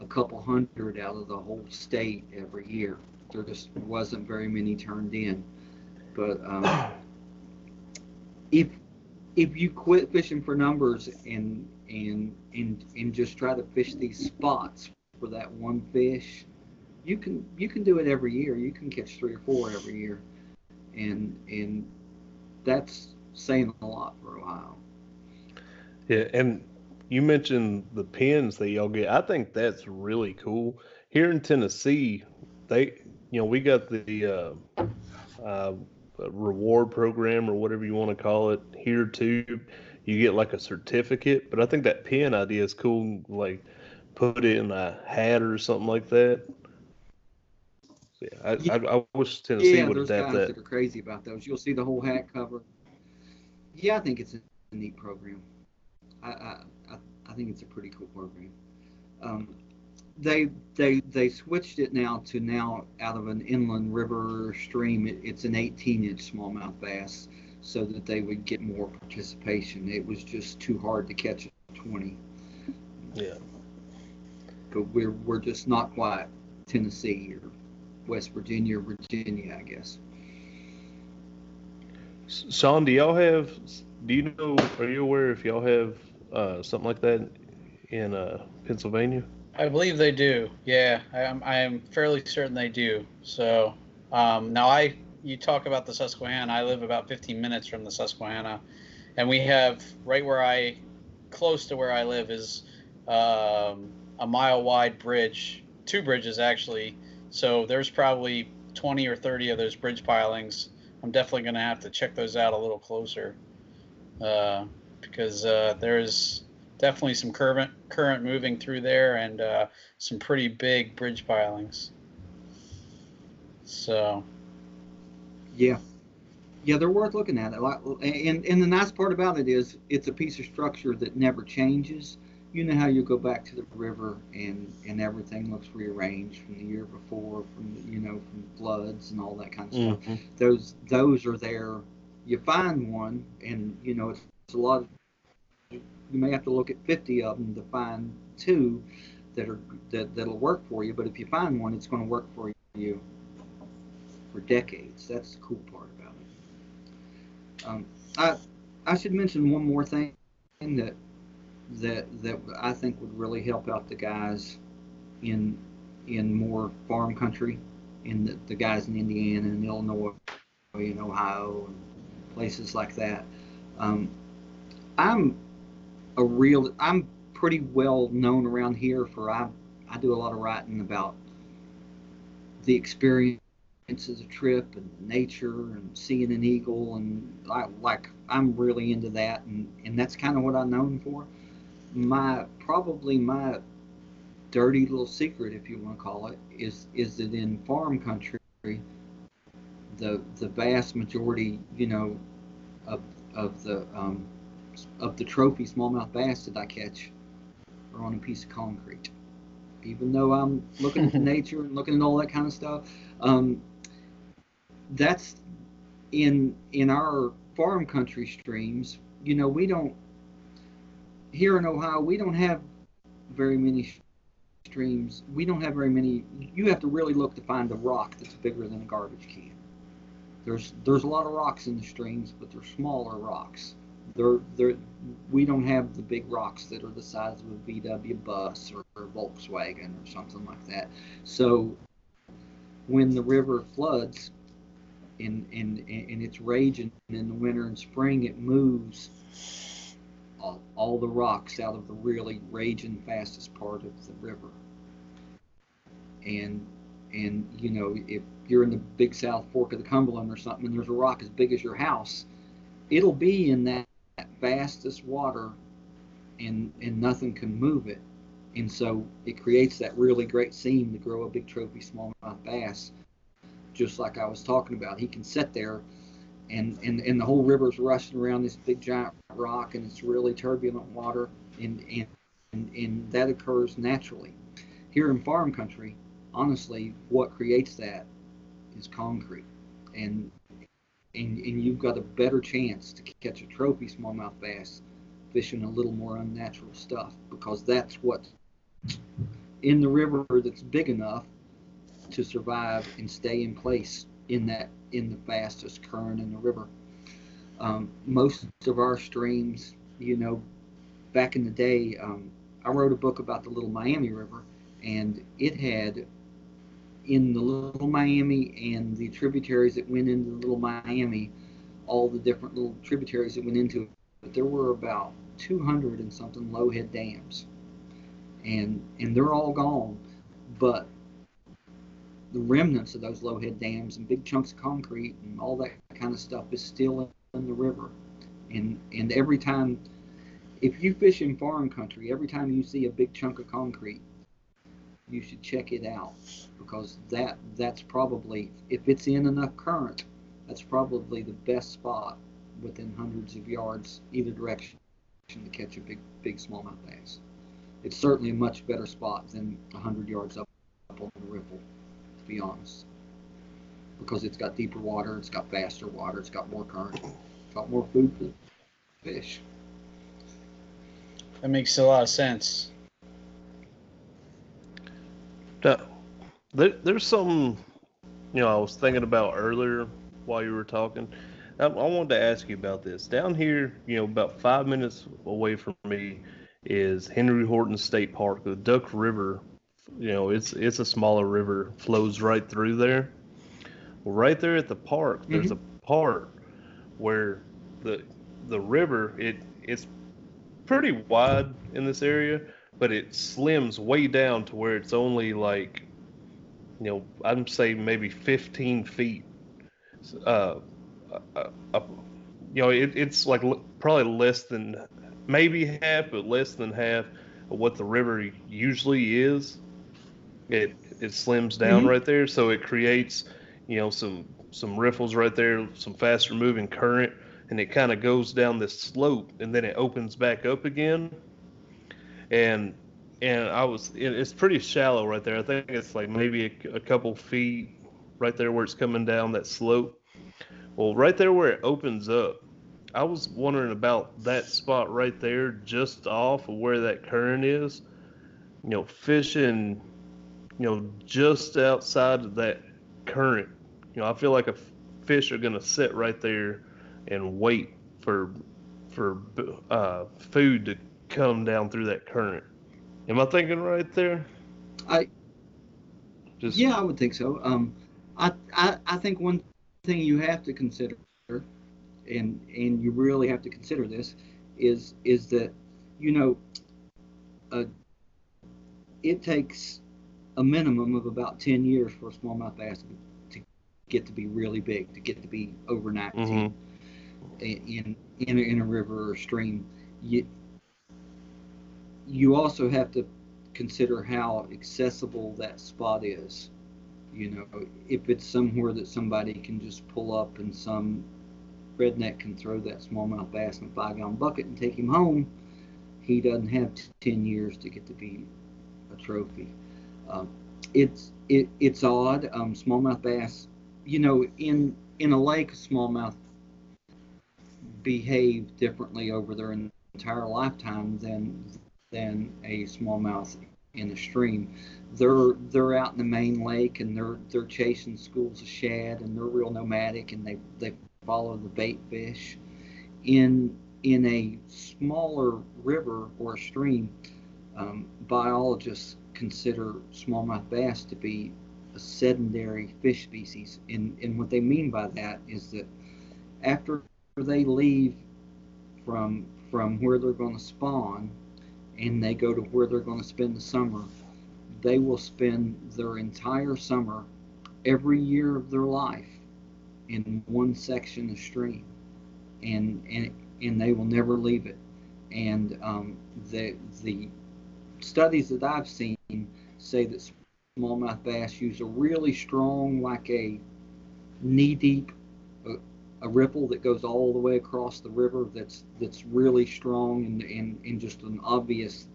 a couple hundred out of the whole state every year. There just wasn't very many turned in. But um, if if you quit fishing for numbers and and and and just try to fish these spots for that one fish, you can you can do it every year. You can catch three or four every year, and and that's saying a lot for Ohio. Yeah, and you mentioned the pins that y'all get. I think that's really cool. Here in Tennessee, they, you know, we got the uh, uh, reward program or whatever you want to call it here too. You get like a certificate, but I think that pin idea is cool. Like, put it in a hat or something like that. So, yeah, I, yeah. I, I, wish Tennessee yeah, would adapt that. that are crazy about those. You'll see the whole hat cover. Yeah, I think it's a neat program. I, I, I think it's a pretty cool program. Um, they they they switched it now to now out of an inland river stream. It, it's an 18 inch smallmouth bass, so that they would get more participation. It was just too hard to catch a 20. Yeah. But we're we're just not quite Tennessee or West Virginia or Virginia, I guess. Sean, do y'all have? Do you know? Are you aware if y'all have uh, something like that in uh, Pennsylvania? I believe they do. Yeah, I am. I am fairly certain they do. So um, now I, you talk about the Susquehanna. I live about 15 minutes from the Susquehanna, and we have right where I, close to where I live, is um, a mile wide bridge, two bridges actually. So there's probably 20 or 30 of those bridge pilings. I'm definitely going to have to check those out a little closer uh, because uh, there's definitely some current current moving through there and uh, some pretty big bridge pilings. So. Yeah. Yeah, they're worth looking at. And and the nice part about it is it's a piece of structure that never changes. You know how you go back to the river and and everything looks rearranged from the year before, from you know from floods and all that kind of stuff. Mhm. Those those are there. You find one, and you know it's, it's a lot. Of, you may have to look at 50 of them to find two that are that that'll work for you. But if you find one, it's going to work for you for decades. That's the cool part about it. Um, I I should mention one more thing that that that I think would really help out the guys in in more farm country, in the, the guys in Indiana and Illinois and Ohio and places like that. Um, I'm a real I'm pretty well known around here for I I do a lot of writing about the experiences of the trip and nature and seeing an eagle and I, like I'm really into that and and that's kind of what I'm known for. My probably my dirty little secret, if you want to call it, is is that in farm country, the the vast majority, you know, of of the um, of the trophy smallmouth bass that I catch are on a piece of concrete. Even though I'm looking at nature and looking at all that kind of stuff, um, that's in in our farm country streams. You know, we don't here in Ohio. We don't have very many streams. We don't have very many. You have to really look to find a rock that's bigger than a garbage can. There's there's a lot of rocks in the streams, but they're smaller rocks. They're they're we don't have the big rocks that are the size of a VW bus or, or Volkswagen or something like that. So when the river floods and and and it's raging in the winter and spring, it moves all, all the rocks out of the really raging fastest part of the river. And and you know if you're in the big South Fork of the Cumberland or something, and there's a rock as big as your house, it'll be in that, that fastest water, and and nothing can move it. And so it creates that really great seam to grow a big trophy smallmouth bass, just like I was talking about. He can sit there, and and and the whole river's rushing around this big giant rock, and it's really turbulent water, and and and, and that occurs naturally. Here in farm country, honestly, what creates that is concrete, and and and you've got a better chance to catch a trophy smallmouth bass fishing a little more unnatural stuff because that's what in the river that's big enough to survive and stay in place in that in the fastest current in the river. Um, most of our streams, you know, back in the day, um, I wrote a book about the Little Miami River, and it had in the Little Miami and the tributaries that went into the Little Miami, all the different little tributaries that went into it. But there were about 200 and something low head dams, and and they're all gone. But the remnants of those low head dams and big chunks of concrete and all that kind of stuff is still in the river. And and every time, if you fish in farm country, every time you see a big chunk of concrete, you should check it out because that that's probably if it's in enough current, that's probably the best spot within hundreds of yards either direction to catch a big big smallmouth bass. It's certainly a much better spot than hundred yards up, up on the ripple, to be honest, because it's got deeper water, it's got faster water, it's got more current, it's got more food for fish. That makes a lot of sense. Now, there, there's some you know I was thinking about earlier while you were talking. I, I wanted to ask you about this. Down here, you know, about five minutes away from me is Henry Horton State Park. The Duck River, you know, it's it's a smaller river, flows right through there. Well, right there at the park, there's a part where the the river it it's pretty wide in this area, but it slims way down to where it's only like, you know, I'd say maybe 15 feet. Uh, uh, uh, you know, it, it's like l- probably less than maybe half, but less than half of what the river usually is. It it slims down mm-hmm. right there, so it creates, you know, some some riffles right there, some faster moving current, and it kind of goes down this slope, and then it opens back up again. And and I was it, it's pretty shallow right there. I think it's like maybe a, a couple feet right there where it's coming down that slope. Well, right there where it opens up, I was wondering about that spot right there, just off of where that current is. You know, fishing, you know, just outside of that current. You know, I feel like a fish are gonna sit right there and wait for for uh, food to come down through that current. Am I thinking right there? I Just yeah, I would think so. Um, I, I I think one thing you have to consider, and and you really have to consider this, is is that you know, uh, it takes a minimum of about ten years for a smallmouth bass to get to be really big, to get to be over 19 Mhm. in in a, in a river or stream. You you also have to consider how accessible that spot is. You know, if it's somewhere that somebody can just pull up and some redneck can throw that smallmouth bass in a five gallon bucket and take him home, he doesn't have t- 10 years to get to be a trophy. Um, it's it, it's odd. Um, smallmouth bass, you know, in in a lake, smallmouth behave differently over their entire lifetime than than a smallmouth in a stream. They're they're out in the main lake and they're they're chasing schools of shad and they're real nomadic and they they follow the bait fish. In in a smaller river or stream, um, biologists consider smallmouth bass to be a sedentary fish species. And and what they mean by that is that after they leave from from where they're going to spawn and they go to where they're going to spend the summer, they will spend their entire summer, every year of their life, in one section of stream, and and and they will never leave it. And um, the the studies that I've seen say that smallmouth bass use a really strong, like a knee deep, a, a ripple that goes all the way across the river. That's that's really strong and and, and just an obvious.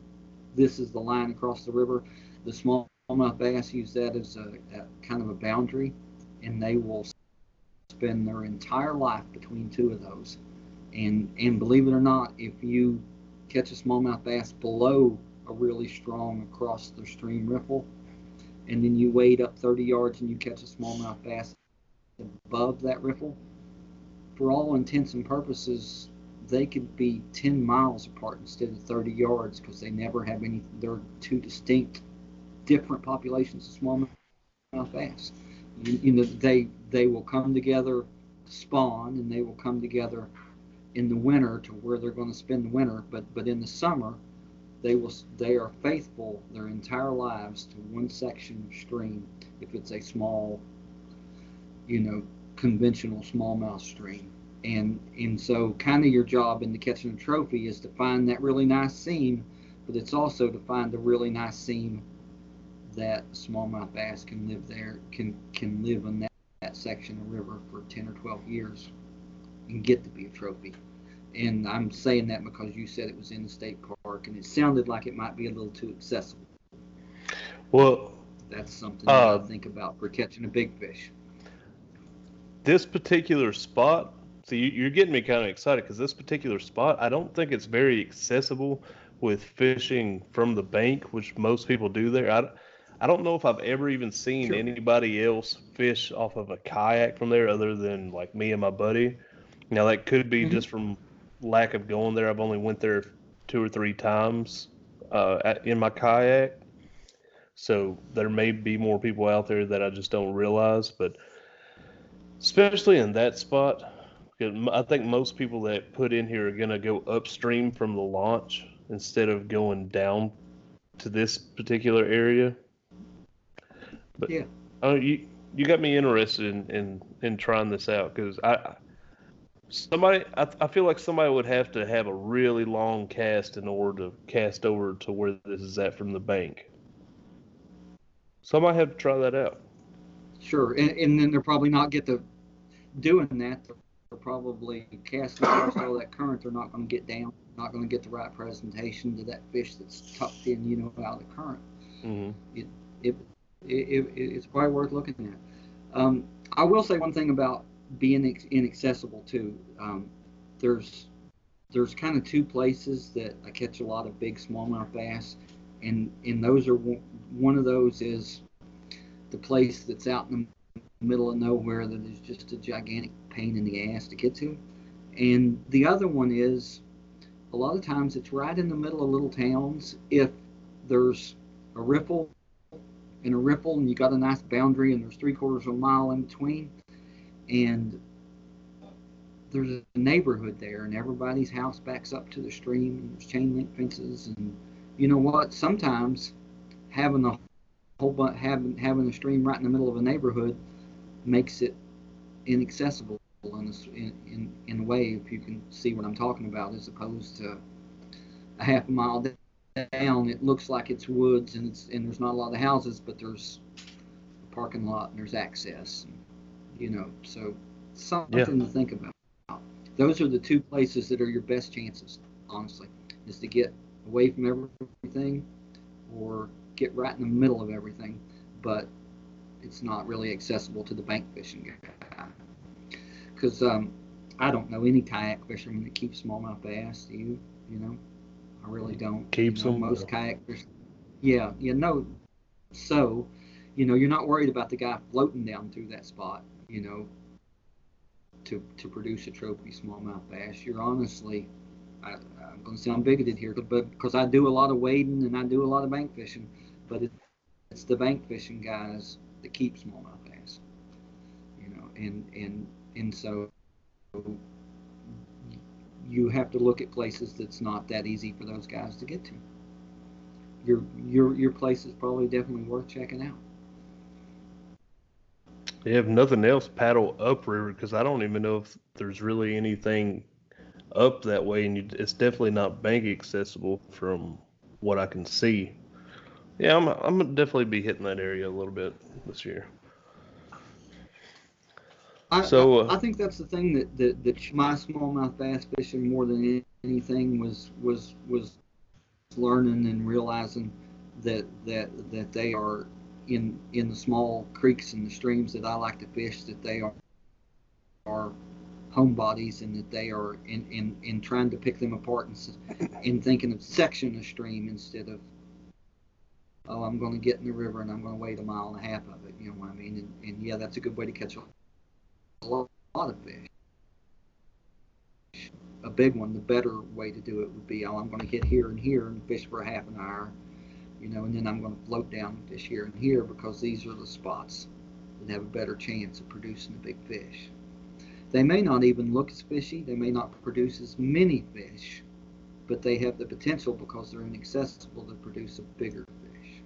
This is the line across the river. The smallmouth bass use that as a, a kind of a boundary, and they will spend their entire life between two of those. And and believe it or not, if you catch a smallmouth bass below a really strong across the stream riffle, and then you wade up 30 yards and you catch a smallmouth bass above that riffle, for all intents and purposes, they could be 10 miles apart instead of 30 yards because they never have any. They're two distinct, different populations of smallmouth bass. You, you know, they they will come together, spawn, and they will come together in the winter to where they're going to spend the winter. But but in the summer, they will they are faithful their entire lives to one section of stream if it's a small, you know, conventional smallmouth stream. And and so kind of your job in the catching a trophy is to find that really nice seam, but it's also to find the really nice seam that smallmouth bass can live there can can live in that, that section of river for 10 or 12 years and get to be a trophy. And I'm saying that because you said it was in the state park and it sounded like it might be a little too accessible. well, That's something Uh, think about for catching a big fish. this particular spot. See, you- you're getting me kind of excited because this particular spot, I don't think it's very accessible with fishing from the bank, which most people do there. I, I don't know if I've ever even seen Sure. anybody else fish off of a kayak from there other than like me and my buddy. Now that could be Mhm. just from lack of going there. I've only went there two or three times uh, at, in my kayak, so there may be more people out there that I just don't realize. But especially in that spot, 'cause m- I think most people that put in here are gonna go upstream from the launch instead of going down to this particular area. But Yeah. oh, you you got me interested in in, in trying this out because I somebody I, I feel like somebody would have to have a really long cast in order to cast over to where this is at from the bank. So I might have to try that out. Sure, and, and then they're probably not get the doing that. They're probably casting across all that current. They're not going to get down. Not going to get the right presentation to that fish that's tucked in, you know, out of the current. hmm It, it, it, it's probably worth looking at. Um, I will say one thing about being inaccessible too. Um, there's there's kind of two places that I catch a lot of big smallmouth bass, and and those are one one of those is the place that's out in the middle of nowhere that is just a gigantic pain in the ass to get to, and the other one is a lot of times it's right in the middle of little towns if there's a ripple and a ripple and you got a nice boundary and there's three quarters of a mile in between and there's a neighborhood there and everybody's house backs up to the stream and there's chain link fences and you know what? Sometimes having a whole bunch having having a stream right in the middle of a neighborhood makes it inaccessible in a, in, in, a way if you can see what I'm talking about as opposed to a half a mile down it looks like it's woods and it's and there's not a lot of houses but there's a parking lot and there's access you know so something to think about. Those are the two places that are your best chances honestly is to get away from everything or get right in the middle of everything but it's not really accessible to the bank fishing guy. Because um, i don't know any kayak fishermen that keep smallmouth bass do you? You know? I really don't. Keeps you know, them? most kayak fish yeah you know so you know you're not worried about the guy floating down through that spot you know to to produce a trophy smallmouth bass. You're honestly I, i'm going to sound bigoted here but because i do a lot of wading and i do a lot of bank fishing but it, it's the bank fishing guys that keep smallmouth bass you know and and and so you have to look at places that's not that easy for those guys to get to. Your your your place is probably definitely worth checking out if nothing else, paddle upriver because I don't even know if there's really anything up that way, and you, it's definitely not bank accessible from what I can see. Yeah, I'm I'm gonna definitely be hitting that area a little bit this year. I, So, I, uh, I think that's the thing that, that, that my smallmouth bass fishing more than anything was was was learning and realizing that that that they are in in the small creeks and the streams that I like to fish that they are are home bodies and that they are in, in, in trying to pick them apart and, and thinking of section of stream instead of oh I'm going to get in the river and I'm going to wait a mile and a half of it you know what I mean and, and yeah that's a good way to catch a a lot, lot of fish. A big one, the better way to do it would be, oh, I'm going to get here and here and fish for a half an hour, you know, and then I'm going to float down fish here and here because these are the spots that have a better chance of producing a big fish. They may not even look as fishy, they may not produce as many fish, but they have the potential because they're inaccessible to produce a bigger fish.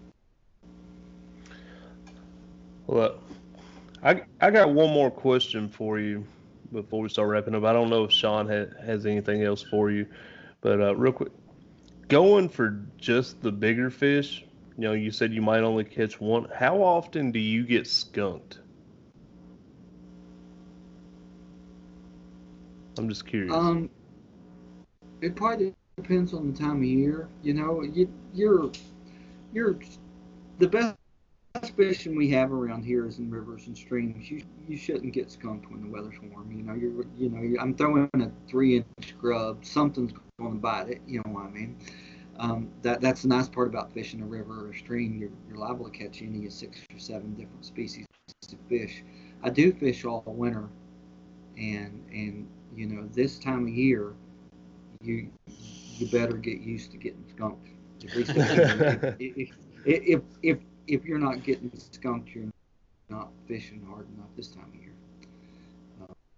Well, I I got one more question for you before we start wrapping up. I don't know if Sean ha- has anything else for you, but uh, real quick, going for just the bigger fish. You know, you said you might only catch one. How often do you get skunked? I'm just curious. Um, it probably depends on the time of year. You know, you, you're you're the best fishing we have around here is in rivers and streams. You you shouldn't get skunked when the weather's warm. You know, you're you know you I'm throwing a three inch grub. Something's going to bite it. You know what I mean? Um, that that's the nice part about fishing a river or a stream. You're, you're liable to catch any of six or seven different species of fish. I do fish all winter, and and you know this time of year, you you better get used to getting skunked. If, if, if, if if you're not getting skunked, you're not fishing hard enough this time of year.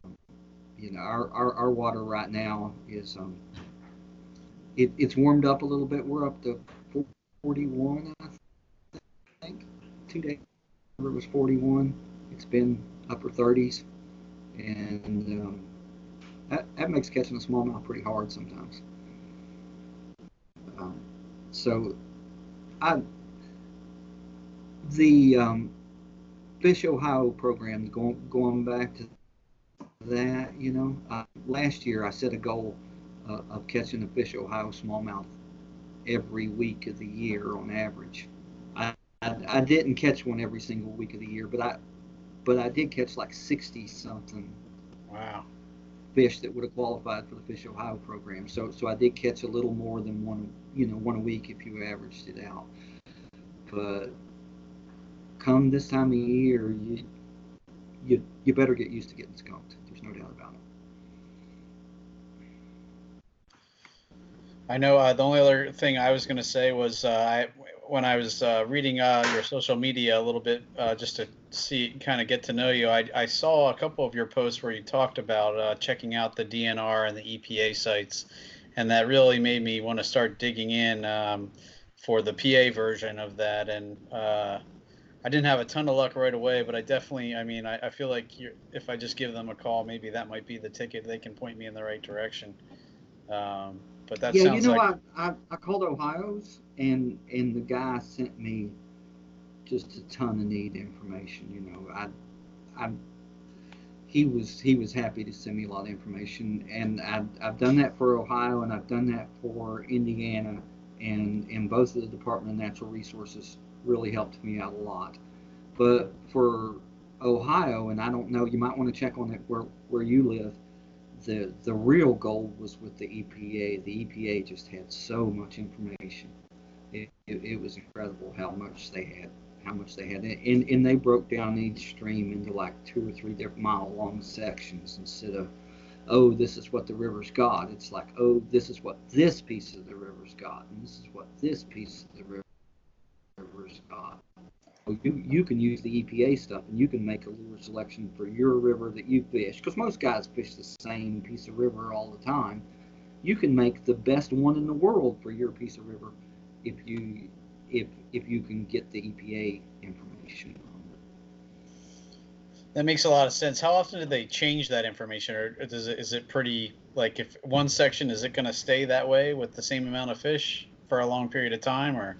Um, you know, our, our, our water right now is um, it, it's warmed up a little bit. We're up to 41, I think. Two days it was 41. It's been upper 30s, and um, that, that makes catching a smallmouth pretty hard sometimes. Um, so, I the um, Fish Ohio program going going back to that, you know, uh, last year I set a goal uh, of catching a Fish Ohio smallmouth every week of the year on average. I, I, I didn't catch one every single week of the year, but I but I did catch like 60 something. Wow. Fish that would have qualified for the Fish Ohio program. So so I did catch a little more than one you know one a week if you averaged it out. But come this time of year, you you you better get used to getting skunked. There's no doubt about it. I know uh, the only other thing I was going to say was uh, I, when I was uh, reading uh, your social media a little bit uh, just to see, kind of get to know you, I, I, saw a couple of your posts where you talked about uh, checking out the DNR and the EPA sites, and that really made me want to start digging in um, for the PA version of that. And I didn't have a ton of luck right away, but I definitely, I mean, I, I feel like if I just give them a call, maybe that might be the ticket. They can point me in the right direction. Um, but that yeah, you know, like... I, I, I called Ohio's and and the guy sent me just a ton of neat information. You know, I I he was he was happy to send me a lot of information, and I've, I've done that for Ohio and I've done that for Indiana, and and both of the Department of Natural Resources really helped me out a lot. But for Ohio, and I don't know, you might want to check on it where where you live the the real goal was with the EPA. The EPA just had so much information. It, it, it, was incredible how much they had, how much they had, and and they broke down each stream into like two or three different mile long sections instead of, oh, this is what the river's got. It's like, oh, this is what this piece of the river's got, and this is what this piece of the river's got uh, you, you can use the EPA stuff and you can make a lure selection for your river that you fish. Because most guys fish the same piece of river all the time. You can make the best one in the world for your piece of river if you if if you can get the EPA information. That makes a lot of sense. How often do they change that information, or does it is it pretty like if one section is it going to stay that way with the same amount of fish for a long period of time, or?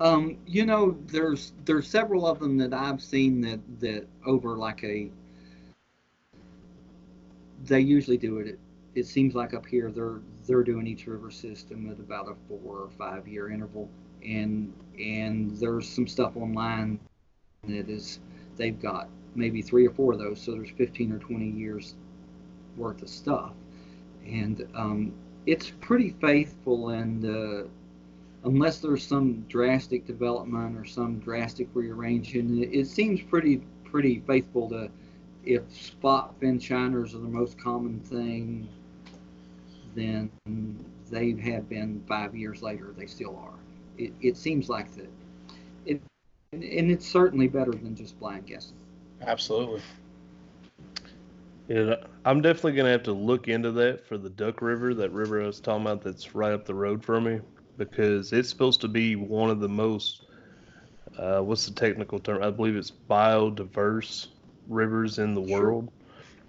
Um, you know, there's there's several of them that I've seen that that over like a. They usually do it. It seems like up here they're they're doing each river system at about a four or five year interval, and and there's some stuff online that is they've got maybe three or four of those, so there's 15 or 20 years worth of stuff, and um, it's pretty faithful and. Uh, unless there's some drastic development or some drastic rearranging, it, it seems pretty pretty faithful to if spot fin shiners are the most common thing, then they have been five years later. They still are. It, it seems like that. It and, and it's certainly better than just blind guessing. Absolutely. Yeah, I'm definitely gonna have to look into that for the Duck River, that river I was talking about that's right up the road from me because it's supposed to be one of the most uh, what's the technical term? I believe it's biodiverse rivers in the sure. world.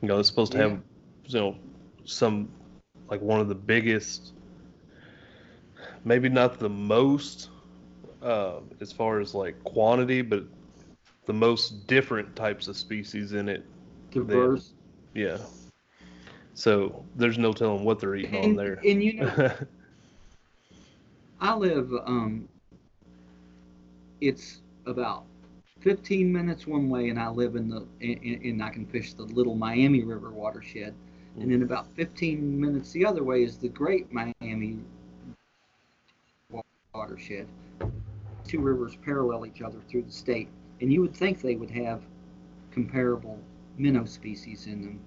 You know, it's supposed to yeah. have you know some like one of the biggest, maybe not the most uh, as far as like quantity, but the most different types of species in it. Diverse. yeah. So there's no telling what they're eating and, on there. And you know, I live, um, it's about 15 minutes one way, and I live in the, and I can fish the little Miami River watershed. And then about 15 minutes the other way is the Great Miami Miami watershed. Two rivers parallel each other through the state, and you would think they would have comparable minnow species in them.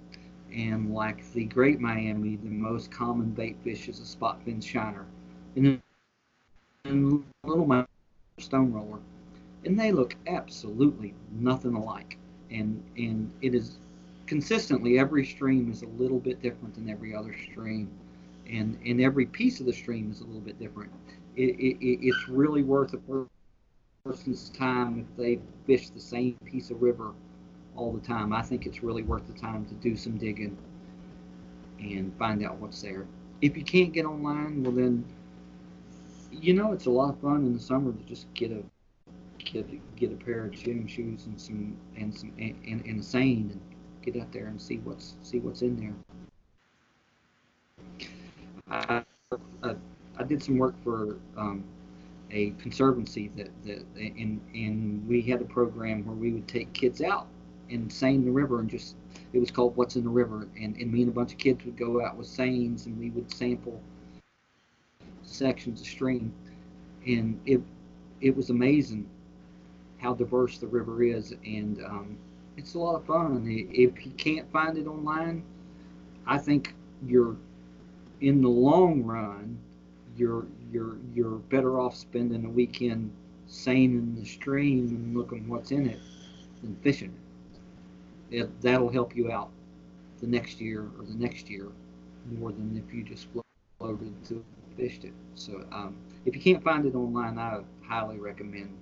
And like the Great Miami, the most common bait fish is a spot fin shiner, and then little Miami stone roller, and they look absolutely nothing alike. And and it is consistently every stream is a little bit different than every other stream, and and every piece of the stream is a little bit different. It, it, it's really worth a person's time if they fish the same piece of river all the time. I think it's really worth the time to do some digging and find out what's there. If you can't get online, well then, you know it's a lot of fun in the summer to just get a get get a pair of gym shoes and some and some and, and, and a seine and get out there and see what's see what's in there. I, I, I did some work for um, a conservancy that, that and and we had a program where we would take kids out and seine the river and just it was called What's in the River and, and me and a bunch of kids would go out with seines and we would sample sections of stream. And it it was amazing how diverse the river is. And um, it's a lot of fun. If you can't find it online I think you're in the long run you're you're you're better off spending a weekend seining the stream and looking what's in it than fishing it. It, that'll help you out the next year or the next year more than if you just floated to fished it. So um, if you can't find it online, I highly recommend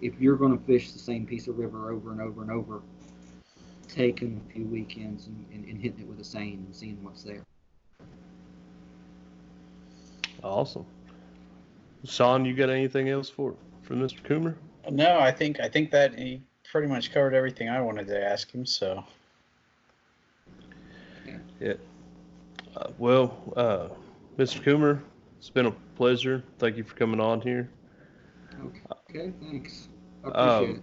if you're going to fish the same piece of river over and over and over, taking a few weekends and, and, and hitting it with a seine and seeing what's there. Awesome. Sean, you got anything else for for Mr. Coomer? No, I think I think that he pretty much covered everything I wanted to ask him. So. Yeah. Uh, well, uh, Mr. Coomer, it's been a pleasure. Thank you for coming on here. Okay, thanks. I appreciate um,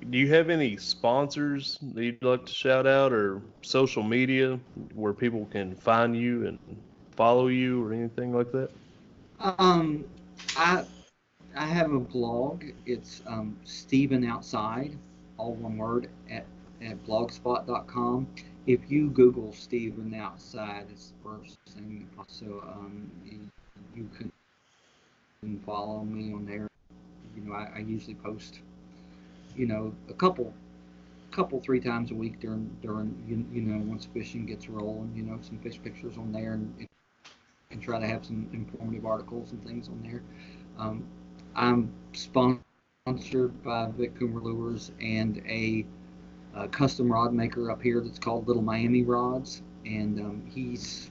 it. Do you have any sponsors that you'd like to shout out or social media where people can find you and follow you or anything like that? Um, I I have a blog. It's um, Stephen Outside, all one word, at, at blogspot.com. If you Google Stephen Outside, it's the first thing. So um, you, you can, follow me on there. You know, I, I usually post, you know, a couple couple three times a week during during you, you know once fishing gets rolling you know some fish pictures on there and, and try to have some informative articles and things on there um, I'm sponsored by Vic Coomer Lures and a, a, custom rod maker up here that's called Little Miami Rods, and um, he's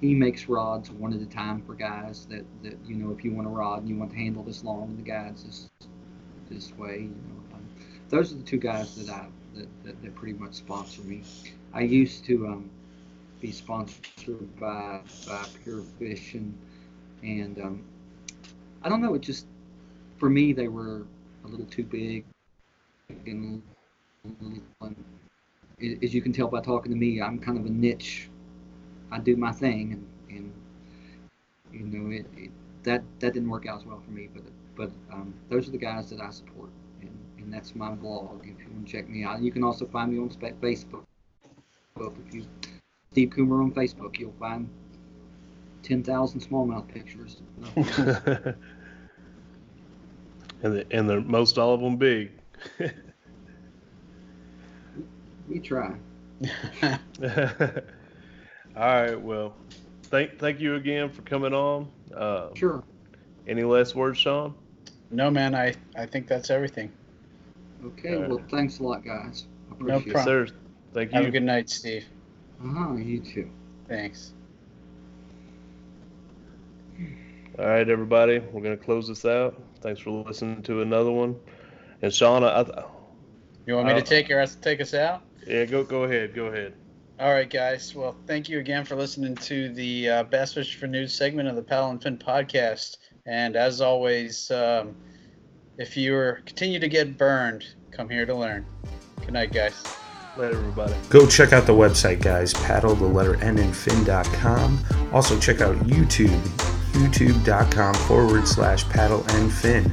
he makes rods one at a time for guys that, that you know if you want a rod and you want to handle this long and the guides this this way you know um, those are the two guys that I that, that, that, pretty much sponsor me I used to um, be sponsored by by Pure Fish and and um, I don't know. It just for me they were a little too big, and as you can tell by talking to me, I'm kind of a niche. I do my thing, and, and you know it, it, that that didn't work out as well for me. But but um, those are the guys that I support, and, and that's my blog. If you want to check me out, you can also find me on Facebook. If you Steve Coomer on Facebook, you'll find 10,000 smallmouth pictures. and the, and the most all of them big. we try. all right. Well, thank thank you again for coming on. Uh, sure. Any last words, Sean? No, man. I I think that's everything. Okay. Right. Well, thanks a lot, guys. no problem. Sir. Thank you. Have a good night, Steve. Uh huh. You too. Thanks. All right, everybody, we're gonna close this out. Thanks for listening to another one. And Sean, I, I you want me to take your take us out? Yeah, go go ahead, go ahead. All right, guys. Well, thank you again for listening to the uh, Bass Fish for News segment of the Paddle and Fin podcast. And as always, um, if you continue to get burned, come here to learn. Good night, guys. Later, everybody. Go check out the website, guys. Paddle the letter N and fin.com. Also, check out YouTube, youtube.com forward slash paddle and fin.